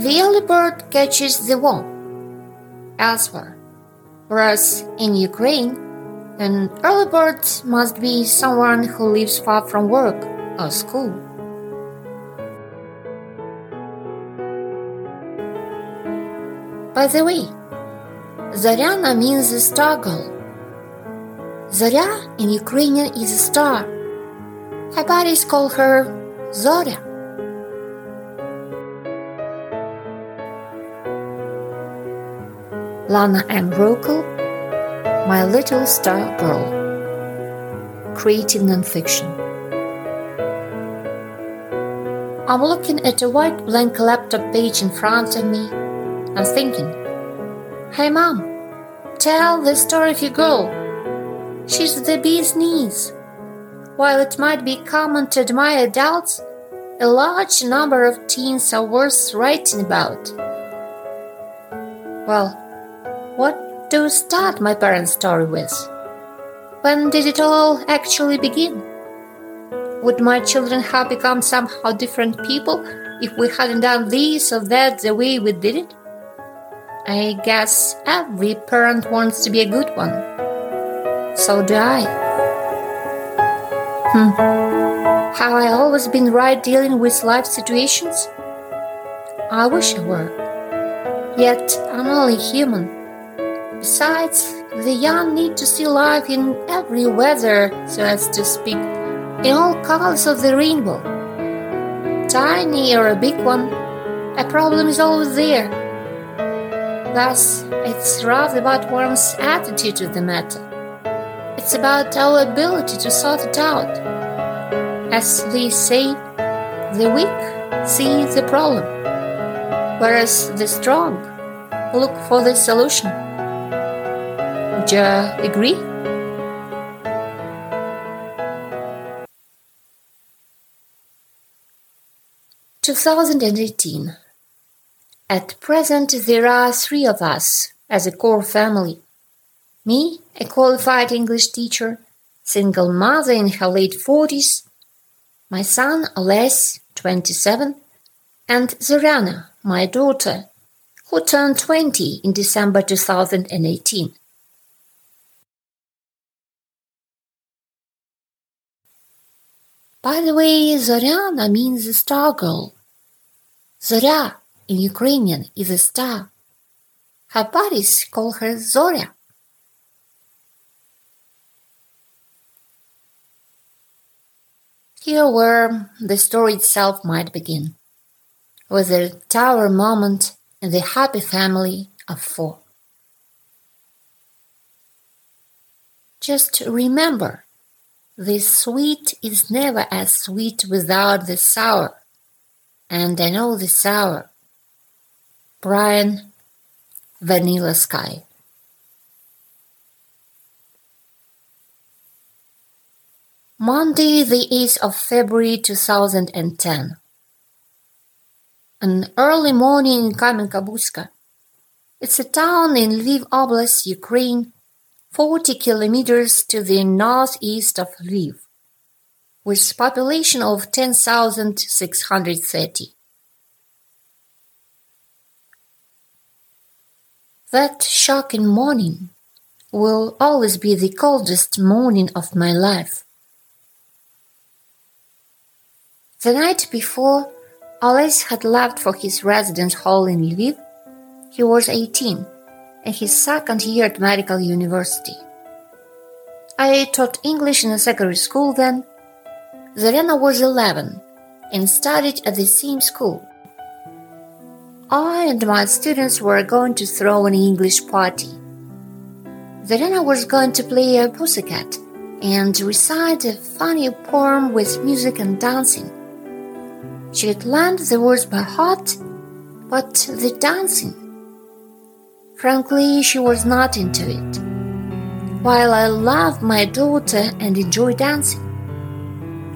The early bird catches the worm elsewhere, whereas in Ukraine, an early bird must be someone who lives far from work or school. By the way, Zoryana means a star girl. Zorya in Ukrainian is a star. Her buddies call her Zorya. Lana M. Rokel, My Little Star Girl. Creative Nonfiction. I'm looking at a white blank laptop page in front of me. I'm thinking, hey mom, tell the story of your girl. She's the bee's knees. While it might be common to admire adults, a large number of teens are worth writing about. Well, what we start my parents' story with? When did it all actually begin? Would my children have become somehow different people if we hadn't done this or that the way we did it? I guess every parent wants to be a good one. So do I. Hmm. Have I always been right dealing with life situations? I wish I were. Yet I'm only human. Besides, the young need to see life in every weather, so as to speak, in all colors of the rainbow. Tiny or a big one, a problem is always there. Thus, it's rather about one's attitude to the matter. It's about our ability to sort it out. As they say, the weak see the problem, whereas the strong look for the solution. Would you agree? Two thousand and eighteen. At present, there are three of us as a core family. Me, a qualified English teacher, single mother in her late 40s, my son, Oles, 27, and Zoryana, my daughter, who turned 20 in December 2018. By the way, Zoryana means star girl. Zorya in Ukrainian is a star. Her buddies call her Zorya. Here where the story itself might begin, with the tower moment and the happy family of four. Just remember, the sweet is never as sweet without the sour. And I know the sour. Brian Vanilla Sky. Monday, the 8th of February 2010. An early morning in Kamenka-Buzka. It's a town in Lviv Oblast, Ukraine, 40 kilometers to the northeast of Lviv, with population of 10,630. That shocking morning will always be the coldest morning of my life. The night before, Oles had left for his residence hall in Lviv. He was 18 and his second year at medical university. I taught English in a secondary school then. Zoryana was 11 and studied at the same school. I and my students were going to throw an English party. Zoryana was going to play a pussycat and recite a funny poem with music and dancing. She had learned the words by heart, but the dancing. Frankly, she was not into it. While I loved my daughter and enjoyed dancing.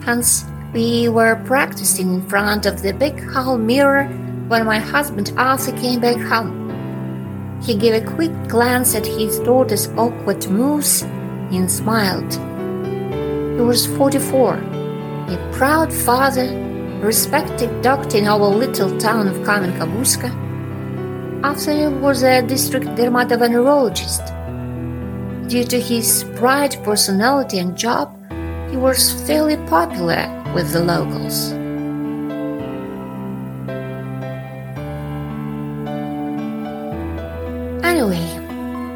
Hence, we were practicing in front of the big hall mirror when my husband Arthur came back home. He gave a quick glance at his daughter's awkward moves and smiled. He was 44, a proud father respected doctor in our little town of Kamenka-Buzka. After he was a district dermatovenerologist. Due to his bright personality and job, he was fairly popular with the locals. Anyway,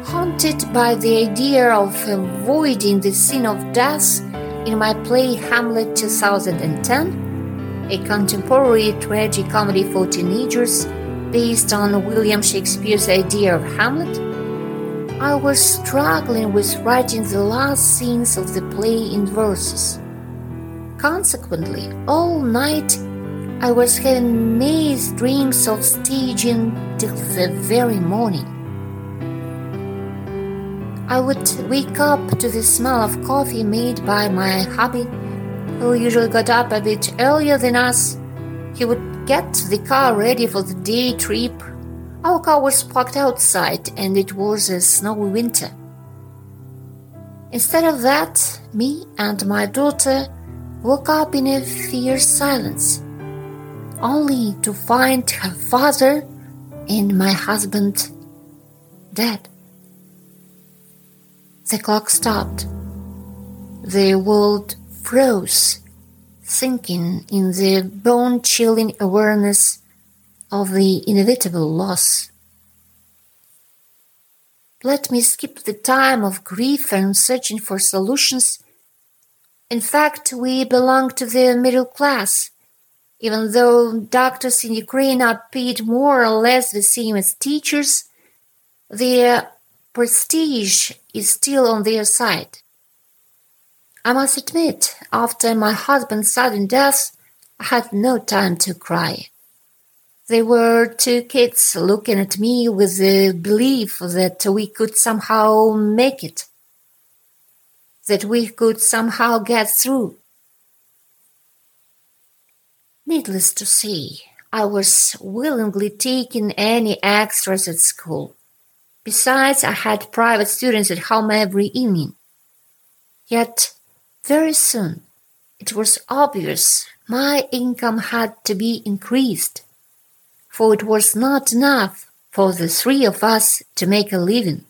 haunted by the idea of avoiding the scene of death in my play Hamlet 2010, a contemporary tragicomedy for teenagers based on William Shakespeare's idea of Hamlet, I was struggling with writing the last scenes of the play in verses. Consequently, all night I was having maze dreams of staging till the very morning. I would wake up to the smell of coffee made by my hubby, who usually got up a bit earlier than us. He would get the car ready for the day trip our car was parked outside and it was a snowy winter. Instead of that, me and my daughter woke up in a fierce silence, only to find her father and my husband dead. The clock stopped. The world froze, sinking in the bone chilling awareness of the inevitable loss. Let me skip the time of grief and searching for solutions. In fact, we belong to the middle class. Even though doctors in Ukraine are paid more or less the same as teachers, their prestige is still on their side. I must admit, after my husband's sudden death, I had no time to cry. There were two kids looking at me with the belief that we could somehow make it, that we could somehow get through. Needless to say, I was willingly taking any extras at school. Besides, I had private students at home every evening. Yet, very soon, it was obvious my income had to be increased for it was not enough for the three of us to make a living.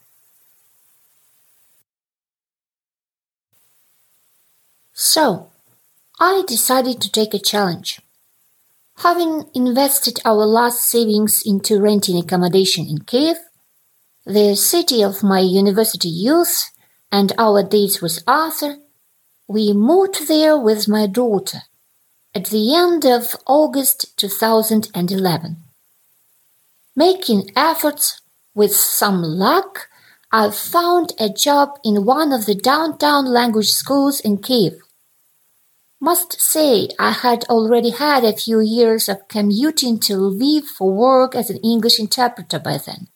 So, I decided to take a challenge. Having invested our last savings into renting accommodation in Kiev, the city of my university youth, and our dates with Arthur, we moved there with my daughter at the end of August 2011. Making efforts with some luck, I found a job in one of the downtown language schools in Kiev. Must say I had already had a few years of commuting to Lviv for work as an English interpreter by then.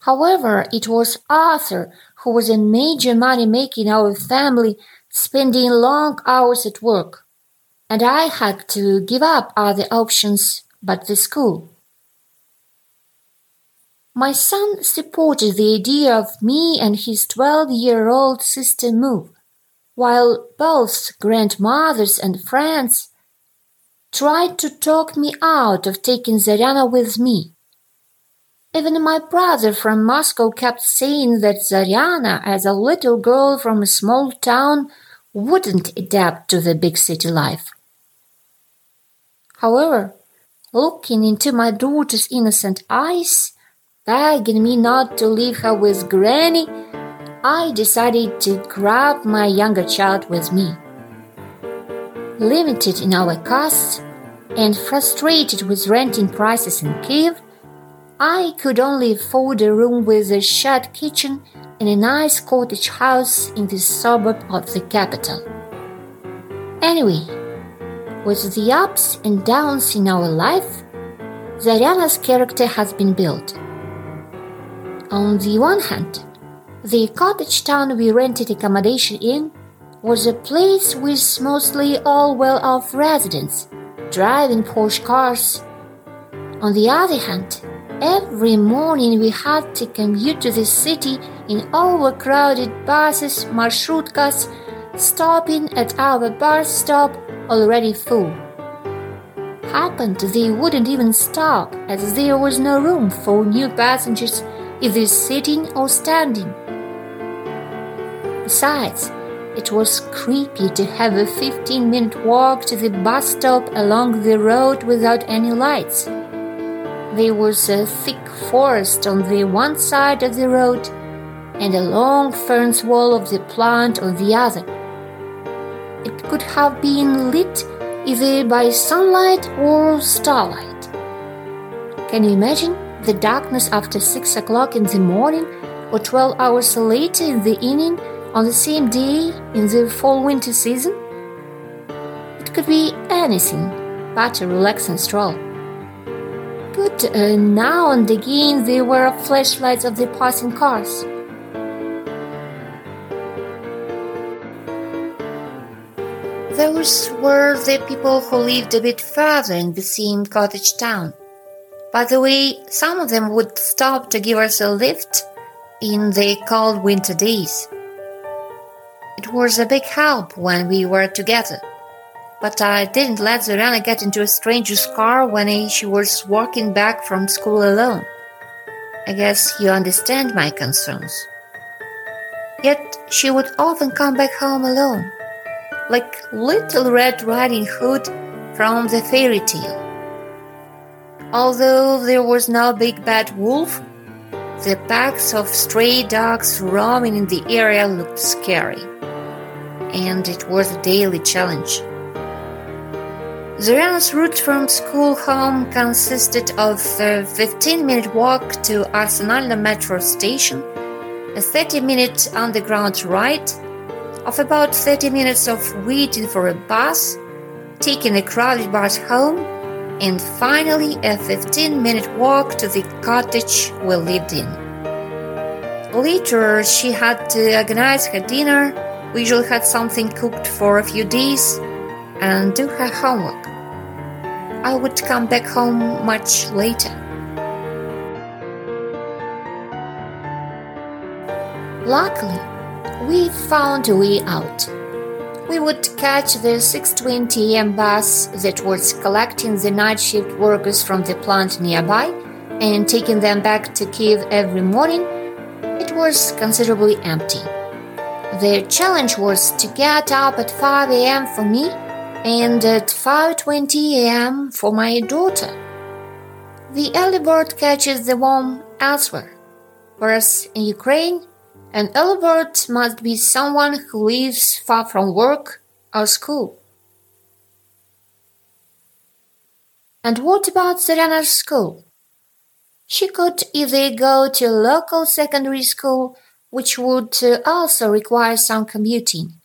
However, it was Arthur who was a major money maker in our family, spending long hours at work, and I had to give up other options but the school. My son supported the idea of me and his 12-year-old sister move, while both grandmothers and friends tried to talk me out of taking Zoryana with me. Even my brother from Moscow kept saying that Zoryana, as a little girl from a small town, wouldn't adapt to the big city life. However, looking into my daughter's innocent eyes, begging me not to leave her with Granny, I decided to grab my younger child with me. Limited in our costs and frustrated with renting prices in Kiev, I could only afford a room with a shared kitchen in a nice cottage house in the suburb of the capital. Anyway, with the ups and downs in our life, Zoryana's character has been built. On the one hand, the cottage town we rented accommodation in was a place with mostly all well off residents, driving Porsche cars. On the other hand, every morning we had to commute to the city in overcrowded buses, marshutkas, stopping at our bus stop already full. happened, they wouldn't even stop, as there was no room for new passengers either sitting or standing. Besides, it was creepy to have a 15 minute walk to the bus stop along the road without any lights. There was a thick forest on the one side of the road and a long ferns wall of the plant on the other. It could have been lit either by sunlight or starlight. Can you imagine the darkness after 6 o'clock in the morning or 12 hours later in the evening on the same day in the fall winter season? It could be anything but a relaxing stroll. But uh, now and again there were flashlights of the passing cars. Those were the people who lived a bit further in the same cottage town. By the way, some of them would stop to give us a lift in the cold winter days. It was a big help when we were together but I didn't let Zoryana get into a stranger's car when she was walking back from school alone. I guess you understand my concerns. Yet she would often come back home alone, like Little Red Riding Hood from the fairy tale. Although there was no big bad wolf, the packs of stray dogs roaming in the area looked scary, and it was a daily challenge. Zoriana's route from school home consisted of a 15 minute walk to Arsenalna metro station, a 30 minute underground ride, of about 30 minutes of waiting for a bus, taking a crowded bus home, and finally a 15 minute walk to the cottage we lived in. Later, she had to organize her dinner, we usually had something cooked for a few days, and do her homework. I would come back home much later. Luckily, we found a way out. We would catch the 6:20 a.m. bus that was collecting the night shift workers from the plant nearby and taking them back to Kiev every morning. It was considerably empty. The challenge was to get up at 5 a.m. for me and at 5:20 a.m. for my daughter. The early bird catches the worm elsewhere, whereas in Ukraine, an early bird must be someone who lives far from work or school. And what about Zoriana's school? She could either go to a local secondary school, which would uh, also require some commuting,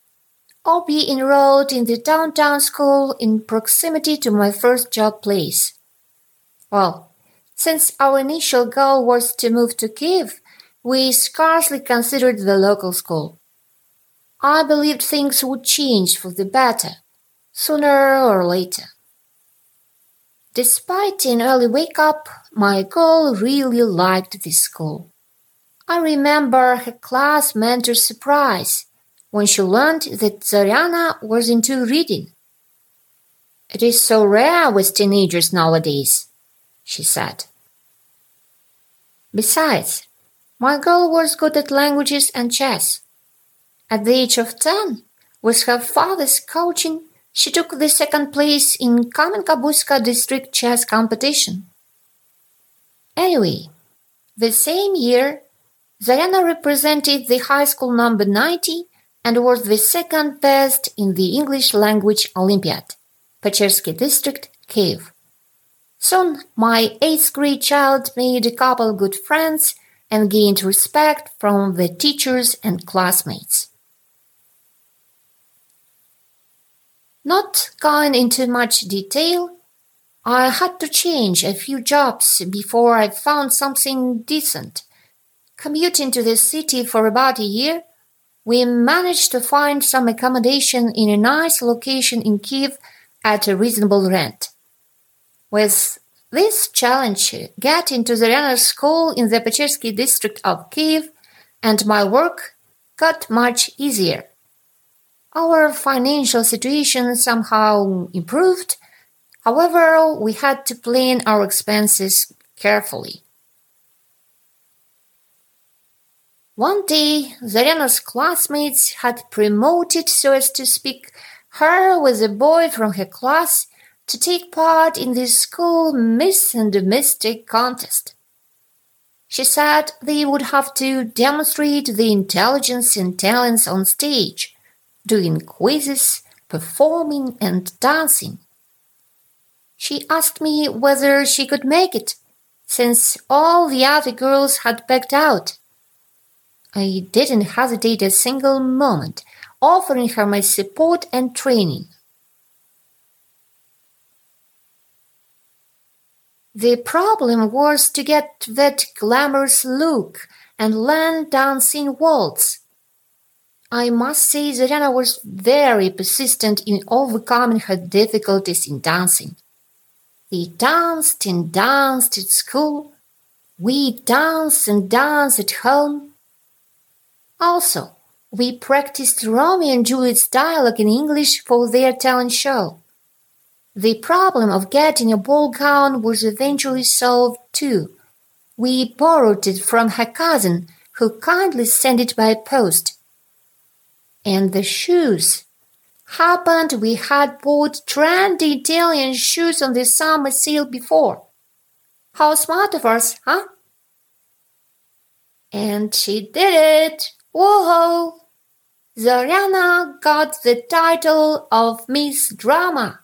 or be enrolled in the downtown school in proximity to my first job place. Well, since our initial goal was to move to Kiev, we scarcely considered the local school. I believed things would change for the better, sooner or later. Despite an early wake up, my girl really liked this school. I remember her class mentor's surprise when she learned that Zoriana was into reading. It is so rare with teenagers nowadays, she said. Besides, my girl was good at languages and chess. At the age of 10, with her father's coaching, she took the second place in Kamenka-Buzka district chess competition. Anyway, the same year, Zoriana represented the high school number 90 and was the second best in the English language Olympiad, Pechersky District, Kiev. Soon, my eighth grade child made a couple good friends and gained respect from the teachers and classmates. Not going into much detail, I had to change a few jobs before I found something decent. Commuting to the city for about a year, we managed to find some accommodation in a nice location in Kiev at a reasonable rent. With this challenge, getting to Zoriana's school in the Pechersky district of Kiev and my work got much easier. Our financial situation somehow improved. However, we had to plan our expenses carefully. One day, Zoryana's classmates had promoted, so as to speak, her with a boy from her class to take part in the school Miss and Mystic contest. She said they would have to demonstrate the intelligence and talents on stage, doing quizzes, performing, and dancing. She asked me whether she could make it, since all the other girls had backed out. I didn't hesitate a single moment, offering her my support and training. The problem was to get that glamorous look and learn dancing waltz. I must say Zoryana was very persistent in overcoming her difficulties in dancing. We danced and danced at school. We danced and danced at home. Also, we practiced Romeo and Juliet's dialogue in English for their talent show. The problem of getting a ball gown was eventually solved too. We borrowed it from her cousin, who kindly sent it by post. And the shoes. Happened we had bought trendy Italian shoes on the summer sale before. How smart of us, huh? And she did it. Whoa! Zoriana got the title of Miss Drama.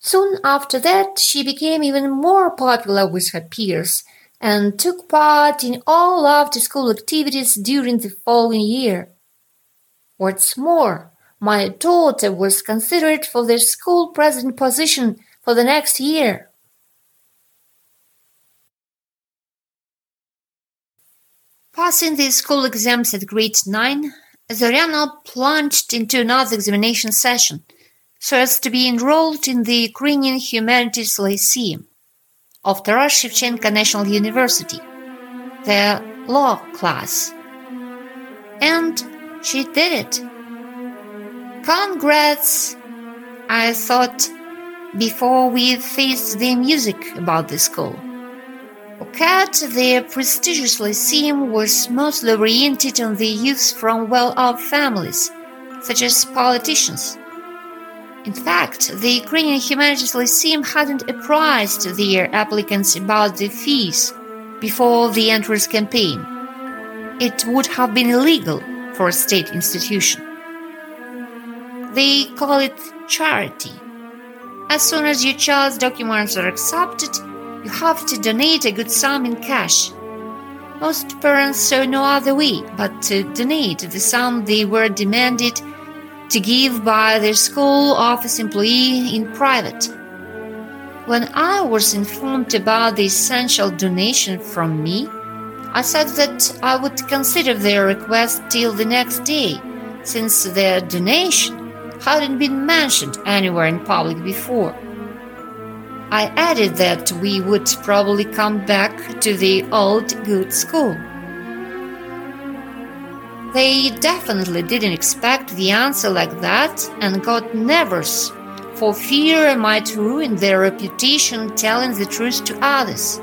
Soon after that, she became even more popular with her peers and took part in all after school activities during the following year. What's more, my daughter was considered for the school president position for the next year. Passing the school exams at grade 9, Zoryana plunged into another examination session – so as to be enrolled in the Ukrainian Humanities Lyceum of Taras Shevchenko National University, the law class. And she did it. Congrats! I thought before we faced the music about the school. UKAT, the prestigious lyceum, was mostly oriented on the youths from well off families, such as politicians. In fact, the Ukrainian Humanities Lyceum hadn't apprised their applicants about the fees before the entrance campaign. It would have been illegal for a state institution. They call it charity. As soon as your child's documents are accepted, you have to donate a good sum in cash. Most parents saw no other way but to donate the sum they were demanded to give by their school office employee in private. When I was informed about the essential donation from me, I said that I would consider their request till the next day, since their donation hadn't been mentioned anywhere in public before. I added that we would probably come back to the old good school. They definitely didn't expect the answer like that and got nervous, for fear I might ruin their reputation telling the truth to others.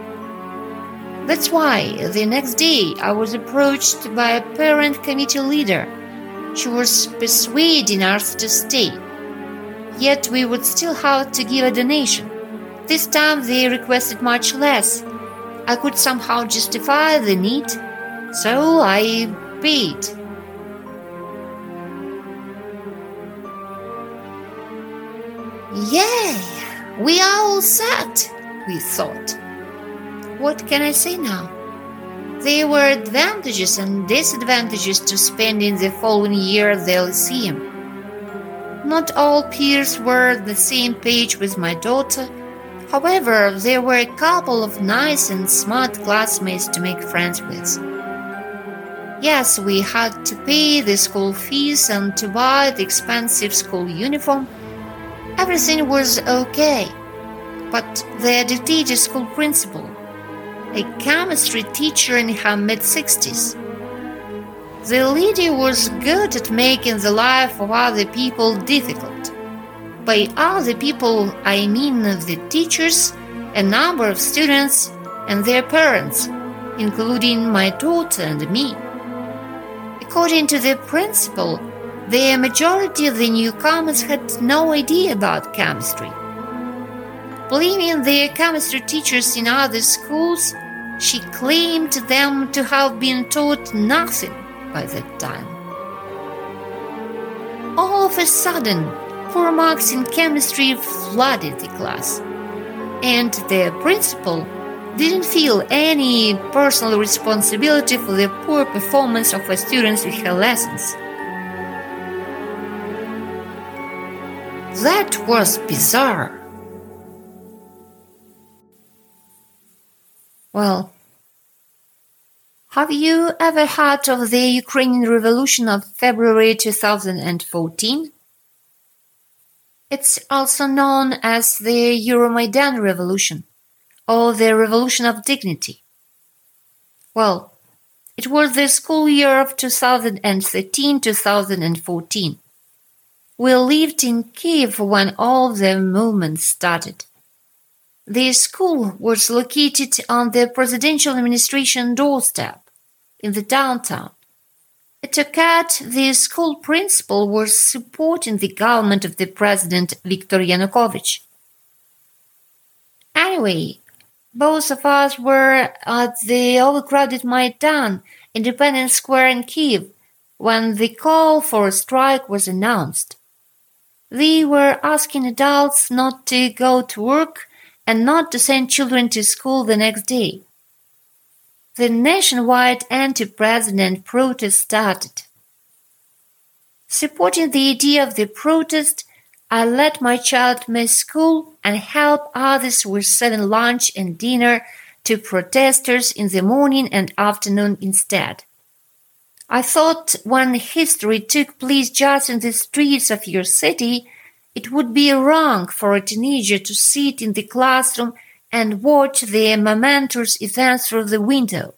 That's why the next day I was approached by a parent committee leader. She was persuading us to stay. Yet we would still have to give a donation. This time they requested much less. I could somehow justify the need, so I paid. Yay! We are all set, we thought. What can I say now? There were advantages and disadvantages to spending the following year at the Lyceum. Not all peers were on the same page with my daughter. However, there were a couple of nice and smart classmates to make friends with. Yes, we had to pay the school fees and to buy the expensive school uniform Everything was okay, but the educated school principal, a chemistry teacher in her mid 60s, the lady was good at making the life of other people difficult. By all the people, I mean the teachers, a number of students, and their parents, including my daughter and me. According to the principal, the majority of the newcomers had no idea about chemistry. Blaming the chemistry teachers in other schools, she claimed them to have been taught nothing by that time. All of a sudden, poor marks in chemistry flooded the class, and the principal didn't feel any personal responsibility for the poor performance of her students in her lessons. That was bizarre. Well, have you ever heard of the Ukrainian Revolution of February 2014? It's also known as the Euromaidan Revolution or the Revolution of Dignity. Well, it was the school year of 2013 2014. We lived in Kiev when all the movement started. The school was located on the presidential administration doorstep in the downtown. At occurred, the school principal was supporting the government of the president Viktor Yanukovych. Anyway, both of us were at the overcrowded Maidan, Independence Square in Kiev, when the call for a strike was announced. We were asking adults not to go to work and not to send children to school the next day. The nationwide anti-president protest started. Supporting the idea of the protest, I let my child miss school and help others with serving lunch and dinner to protesters in the morning and afternoon instead. I thought when history took place just in the streets of your city, it would be wrong for a teenager to sit in the classroom and watch the momentous events through the window.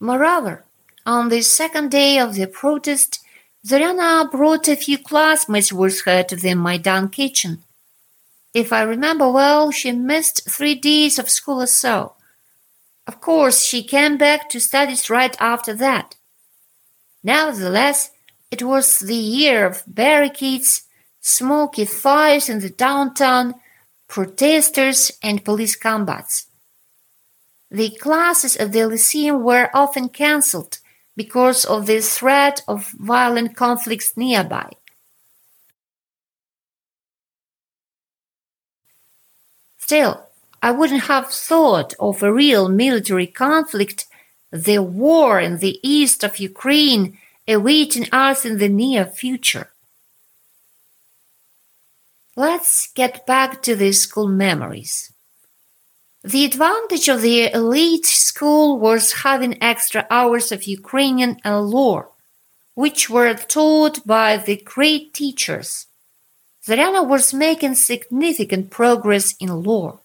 Moreover, on the second day of the protest, Zoryana brought a few classmates with her to the Maidan kitchen. If I remember well, she missed three days of school or so. Of course, she came back to studies right after that. Nevertheless, it was the year of barricades, smoky fires in the downtown, protesters, and police combats. The classes at the Lyceum were often cancelled because of the threat of violent conflicts nearby. Still, I wouldn't have thought of a real military conflict, the war in the east of Ukraine, awaiting us in the near future. Let's get back to the school memories. The advantage of the elite school was having extra hours of Ukrainian and law, which were taught by the great teachers. Zoryana was making significant progress in law.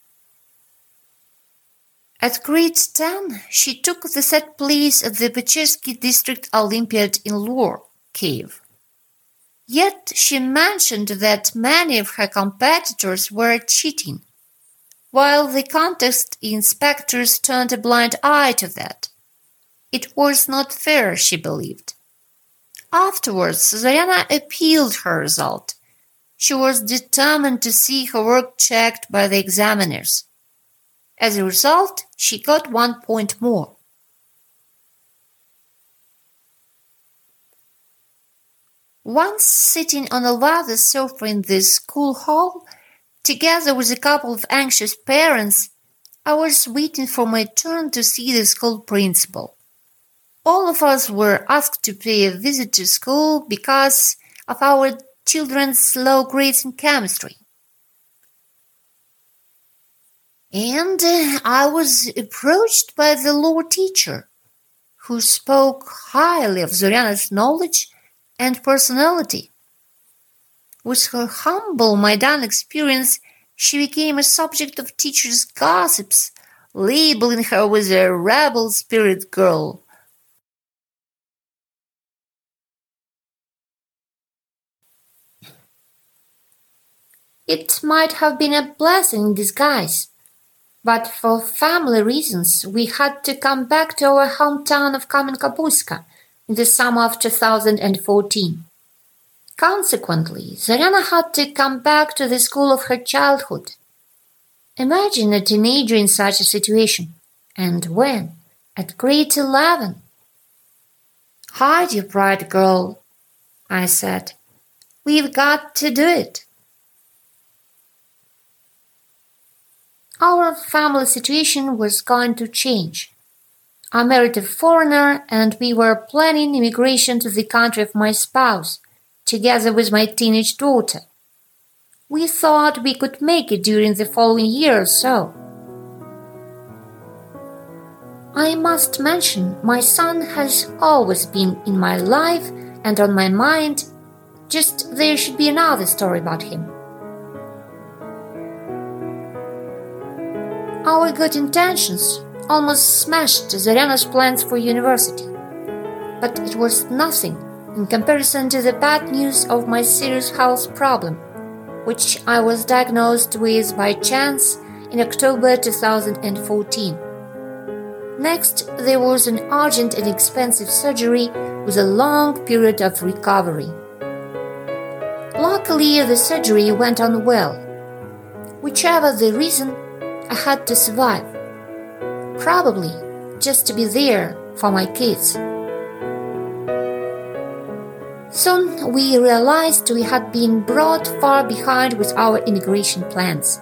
At grade 10, she took the set place at the Pechersky District Olympiad in law, Kiev. Yet she mentioned that many of her competitors were cheating while the contest inspectors turned a blind eye to that. It was not fair, she believed. Afterwards, Zoryana appealed her result. She was determined to see her work checked by the examiners. As a result, she got one point more. Once sitting on a leather sofa in the school hall, Together with a couple of anxious parents, I was waiting for my turn to see the school principal. All of us were asked to pay a visit to school because of our children's low grades in chemistry. And uh, I was approached by the law teacher, who spoke highly of Zoriana's knowledge and personality. With her humble Maidan experience, she became a subject of teachers' gossips, labeling her as a rebel spirit girl It might have been a blessing in disguise. But for family reasons, we had to come back to our hometown of Kamenka-Buzka in the summer of 2014. Consequently, Zoryana had to come back to the school of her childhood. Imagine a teenager in such a situation. And when? At grade 11. Hide your pride, girl, I said. We've got to do it. Our family situation was going to change. I married a foreigner and we were planning immigration to the country of my spouse, together with my teenage daughter. We thought we could make it during the following year or so. I must mention my son has always been in my life and on my mind, just there should be another story about him. Our good intentions almost smashed Zoryana's plans for university. But it was nothing in comparison to the bad news of my serious health problem, which I was diagnosed with by chance in October 2014. Next, there was an urgent and expensive surgery with a long period of recovery. Luckily, the surgery went on well. Whichever the reason, I had to survive. Probably just to be there for my kids. Soon we realized we had been brought far behind with our immigration plans,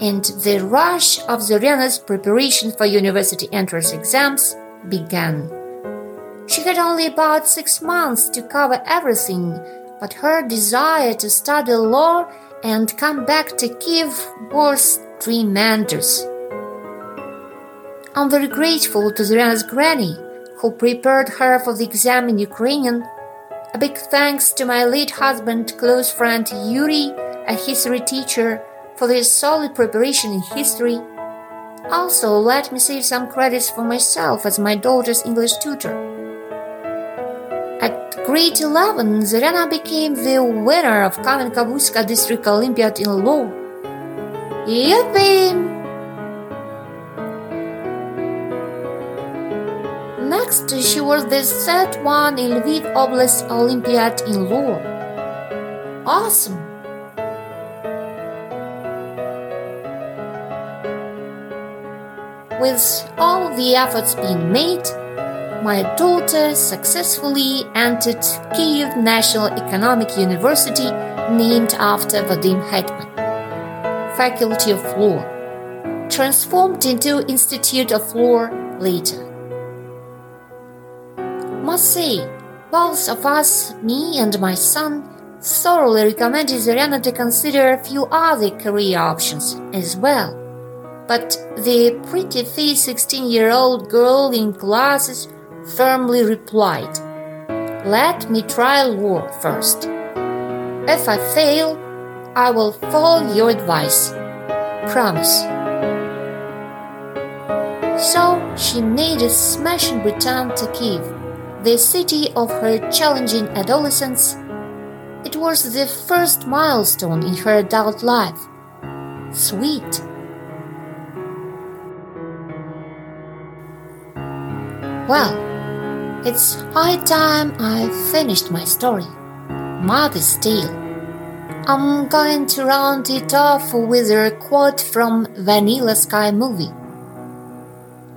and the rush of Zoryana's preparation for university entrance exams began. She had only about six months to cover everything, but her desire to study law and come back to Kiev was tremendous. I'm very grateful to Zoryana's granny, who prepared her for the exam in Ukrainian. A big thanks to my late husband, close friend Yuri, a history teacher, for their solid preparation in history. Also, let me save some credits for myself as my daughter's English tutor. At grade 11, Zarina became the winner of Kamenka-Buzka District Olympiad in law. Yippee! Next, she was the third one in Lviv Oblast Olympiad in law. Awesome! With all the efforts being made, my daughter successfully entered Kiev National Economic University named after Vadim Hetman, Faculty of Law, transformed into Institute of Law later must say, both of us, me and my son, thoroughly recommended Zoryana to consider a few other career options as well. But the pretty faced 16 year old girl in glasses firmly replied, Let me try law first. If I fail, I will follow your advice. Promise. So she made a smashing return to Kiev the city of her challenging adolescence, it was the first milestone in her adult life. Sweet. Well, it's high time I finished my story. Mother's Tale. I'm going to round it off with a quote from Vanilla Sky movie.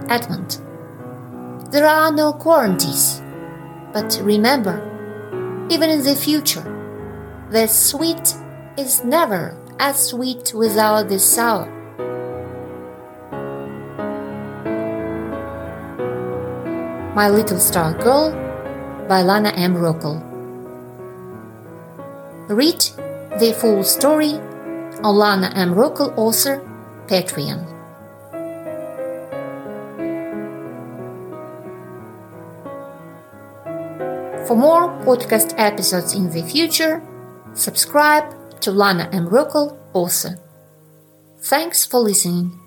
Edmund. There are no quarantines but remember, even in the future, the sweet is never as sweet without the sour. My Little Star Girl by Lana M. Rockel. Read the full story on Lana M. Rockel author Patreon. For more podcast episodes in the future, subscribe to Lana M. Rockel also. Thanks for listening.